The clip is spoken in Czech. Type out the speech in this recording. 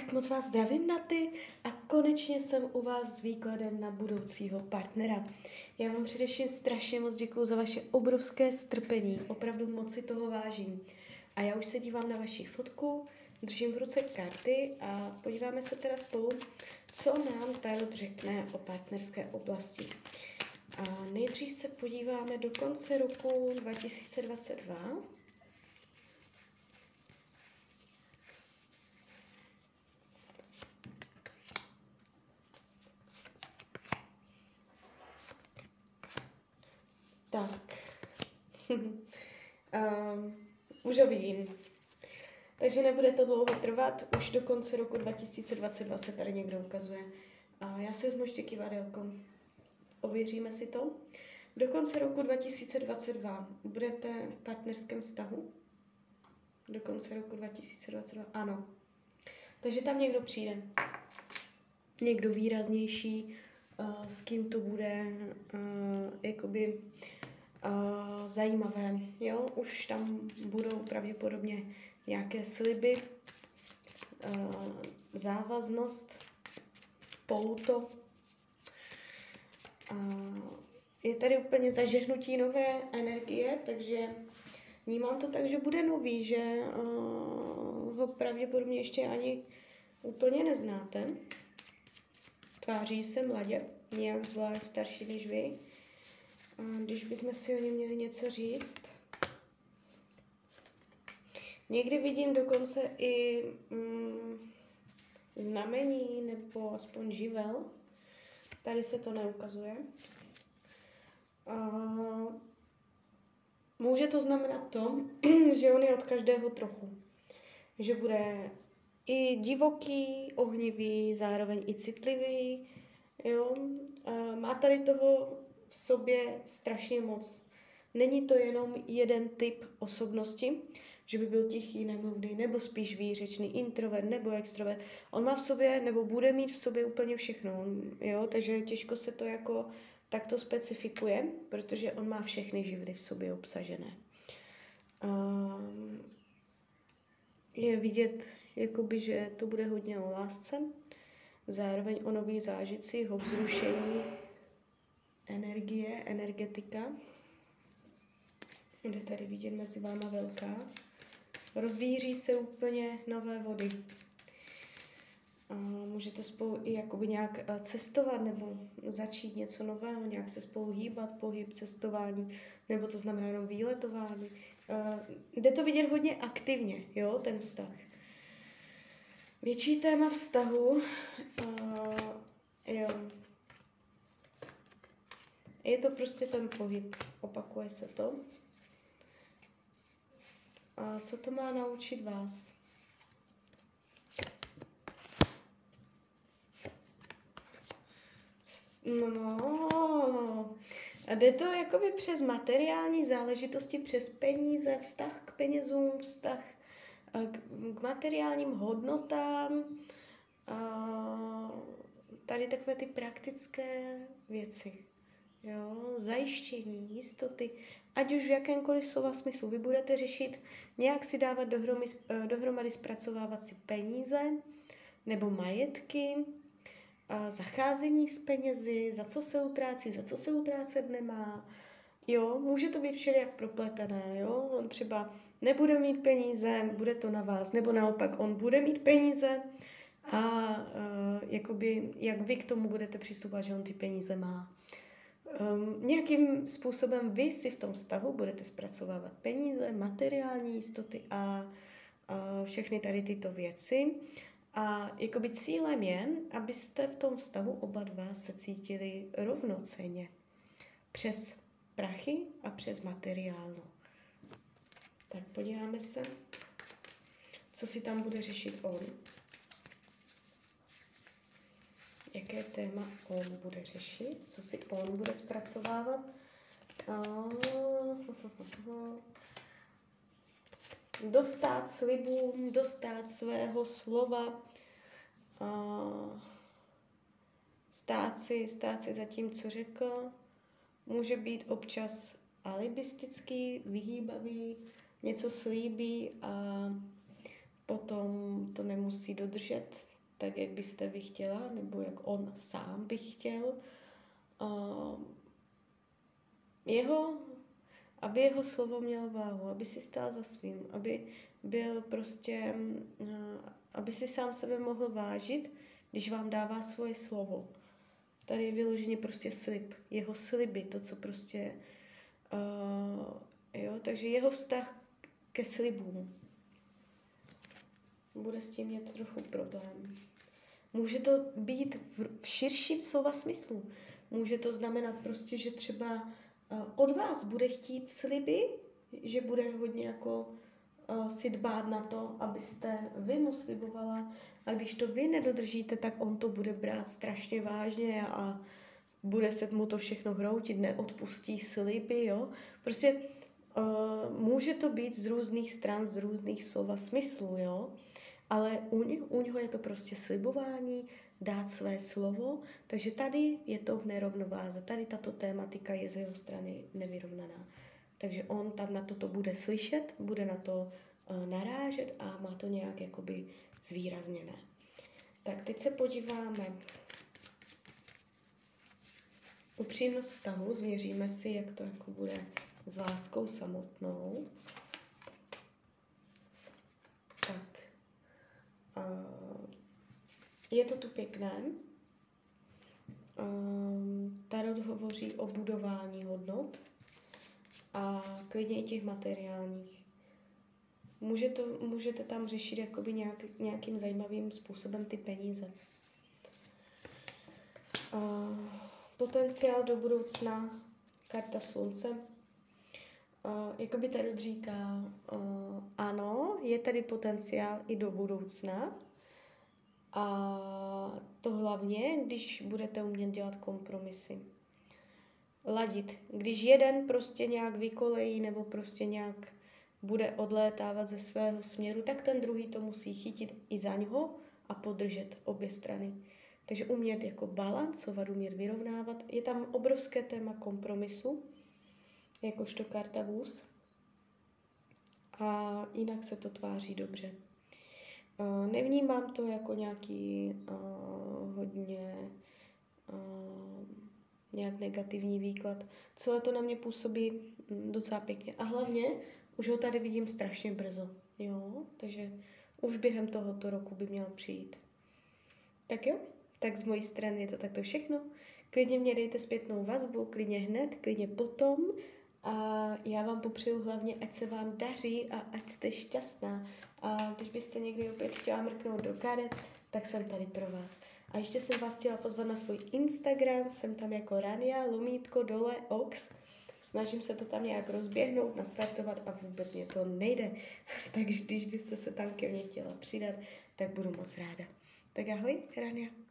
Tak moc vás zdravím na ty a konečně jsem u vás s výkladem na budoucího partnera. Já vám především strašně moc děkuji za vaše obrovské strpení, opravdu moc si toho vážím. A já už se dívám na vaši fotku, držím v ruce karty a podíváme se teda spolu, co nám Tarot řekne o partnerské oblasti. A nejdřív se podíváme do konce roku 2022, Tak. um, už ho vidím. Takže nebude to dlouho trvat, už do konce roku 2022 se tady někdo ukazuje. A já si vezmu ještě kivadelko. Ověříme si to. Do konce roku 2022 budete v partnerském vztahu? Do konce roku 2022? Ano. Takže tam někdo přijde. Někdo výraznější, uh, s kým to bude uh, jakoby uh, zajímavé. Jo? Už tam budou pravděpodobně nějaké sliby, uh, závaznost, pouto. Uh, je tady úplně zažehnutí nové energie, takže vnímám to tak, že bude nový, že uh, ho pravděpodobně ještě ani úplně neznáte. Tváří se mladě, nějak zvlášť starší než vy. Když bychom si o něm měli něco říct, někdy vidím dokonce i mm, znamení nebo aspoň živel. Tady se to neukazuje. A může to znamenat to, že on je od každého trochu. Že bude i divoký, ohnivý, zároveň i citlivý. Jo? Má tady toho v sobě strašně moc. Není to jenom jeden typ osobnosti, že by byl tichý, nemluvný, nebo spíš výřečný, introvert nebo extrovert. On má v sobě, nebo bude mít v sobě úplně všechno, jo? takže těžko se to jako takto specifikuje, protože on má všechny živly v sobě obsažené. Um, je vidět, jakoby, že to bude hodně o lásce, zároveň o nových zážitcích, o vzrušení, energie, energetika. Jde tady vidět mezi váma velká. Rozvíří se úplně nové vody. A můžete spolu i jakoby nějak eh, cestovat nebo začít něco nového, nějak se spolu hýbat, pohyb, cestování, nebo to znamená jenom výletování. Uh, jde to vidět hodně aktivně, jo, ten vztah. Větší téma vztahu, uh, jo, je to prostě ten pohyb, opakuje se to. A co to má naučit vás? No, a jde to jakoby přes materiální záležitosti, přes peníze, vztah k penězům, vztah k, k materiálním hodnotám, a tady takové ty praktické věci jo, zajištění, jistoty, ať už v jakémkoliv slova smyslu. Vy budete řešit, nějak si dávat dohromady, eh, dohromady zpracovávat si peníze nebo majetky, zacházení s penězi, za co se utrácí, za co se utrácet nemá. Jo, může to být všelijak propletené, jo. On třeba nebude mít peníze, bude to na vás, nebo naopak on bude mít peníze a uh, jakoby, jak vy k tomu budete přistupovat, že on ty peníze má. Um, nějakým způsobem vy si v tom vztahu budete zpracovávat peníze, materiální jistoty a uh, všechny tady tyto věci. A jakoby cílem je, abyste v tom vztahu oba dva se cítili rovnoceně. Přes prachy a přes materiálno. Tak podíváme se, co si tam bude řešit on jaké téma on bude řešit, co si on bude zpracovávat. Dostat slibům, dostat svého slova, stát si, stát si za tím, co řekl. Může být občas alibistický, vyhýbavý, něco slíbí a potom to nemusí dodržet tak, jak byste vy chtěla, nebo jak on sám by chtěl. Jeho, aby jeho slovo mělo váhu, aby si stál za svým, aby byl prostě, uh, aby si sám sebe mohl vážit, když vám dává svoje slovo. Tady je vyloženě prostě slib, jeho sliby, to, co prostě, uh, jo, takže jeho vztah ke slibům. Bude s tím mít trochu problém. Může to být v širším slova smyslu. Může to znamenat prostě, že třeba uh, od vás bude chtít sliby, že bude hodně jako uh, si dbát na to, abyste vy mu slibovala a když to vy nedodržíte, tak on to bude brát strašně vážně a bude se mu to všechno hroutit, neodpustí sliby, jo. Prostě uh, může to být z různých stran, z různých slova smyslů, jo. Ale u, u něho je to prostě slibování, dát své slovo, takže tady je to v nerovnováze, tady tato tématika je z jeho strany nevyrovnaná. Takže on tam na toto bude slyšet, bude na to uh, narážet a má to nějak jakoby zvýrazněné. Tak teď se podíváme upřímnost vztahu, změříme si, jak to jako bude s láskou samotnou. Tak. Je to tu pěkné. Tarot hovoří o budování hodnot a klidně i těch materiálních. Může to, můžete tam řešit jakoby nějak, nějakým zajímavým způsobem ty peníze. Uh, potenciál do budoucna, karta slunce. Uh, jakoby tady říká, uh, ano, je tady potenciál i do budoucna. To hlavně, když budete umět dělat kompromisy. Ladit. Když jeden prostě nějak vykolejí nebo prostě nějak bude odlétávat ze svého směru, tak ten druhý to musí chytit i za něho a podržet obě strany. Takže umět jako balancovat, umět vyrovnávat. Je tam obrovské téma kompromisu, jakožto karta vůz. A jinak se to tváří dobře. Uh, nevnímám to jako nějaký hodně uh, nějak negativní výklad. Celé to na mě působí hm, docela pěkně. A hlavně už ho tady vidím strašně brzo, jo, takže už během tohoto roku by měl přijít. Tak jo, tak z mojí strany je to takto všechno. Klidně mě dejte zpětnou vazbu, klidně hned, klidně potom. A já vám popřeju hlavně, ať se vám daří a ať jste šťastná. A když byste někdy opět chtěla mrknout do karet, tak jsem tady pro vás. A ještě jsem vás chtěla pozvat na svůj Instagram, jsem tam jako Rania, lomítko dole, ox. Snažím se to tam nějak rozběhnout, nastartovat a vůbec mě to nejde. Takže když byste se tam ke mně chtěla přidat, tak budu moc ráda. Tak ahoj, Rania.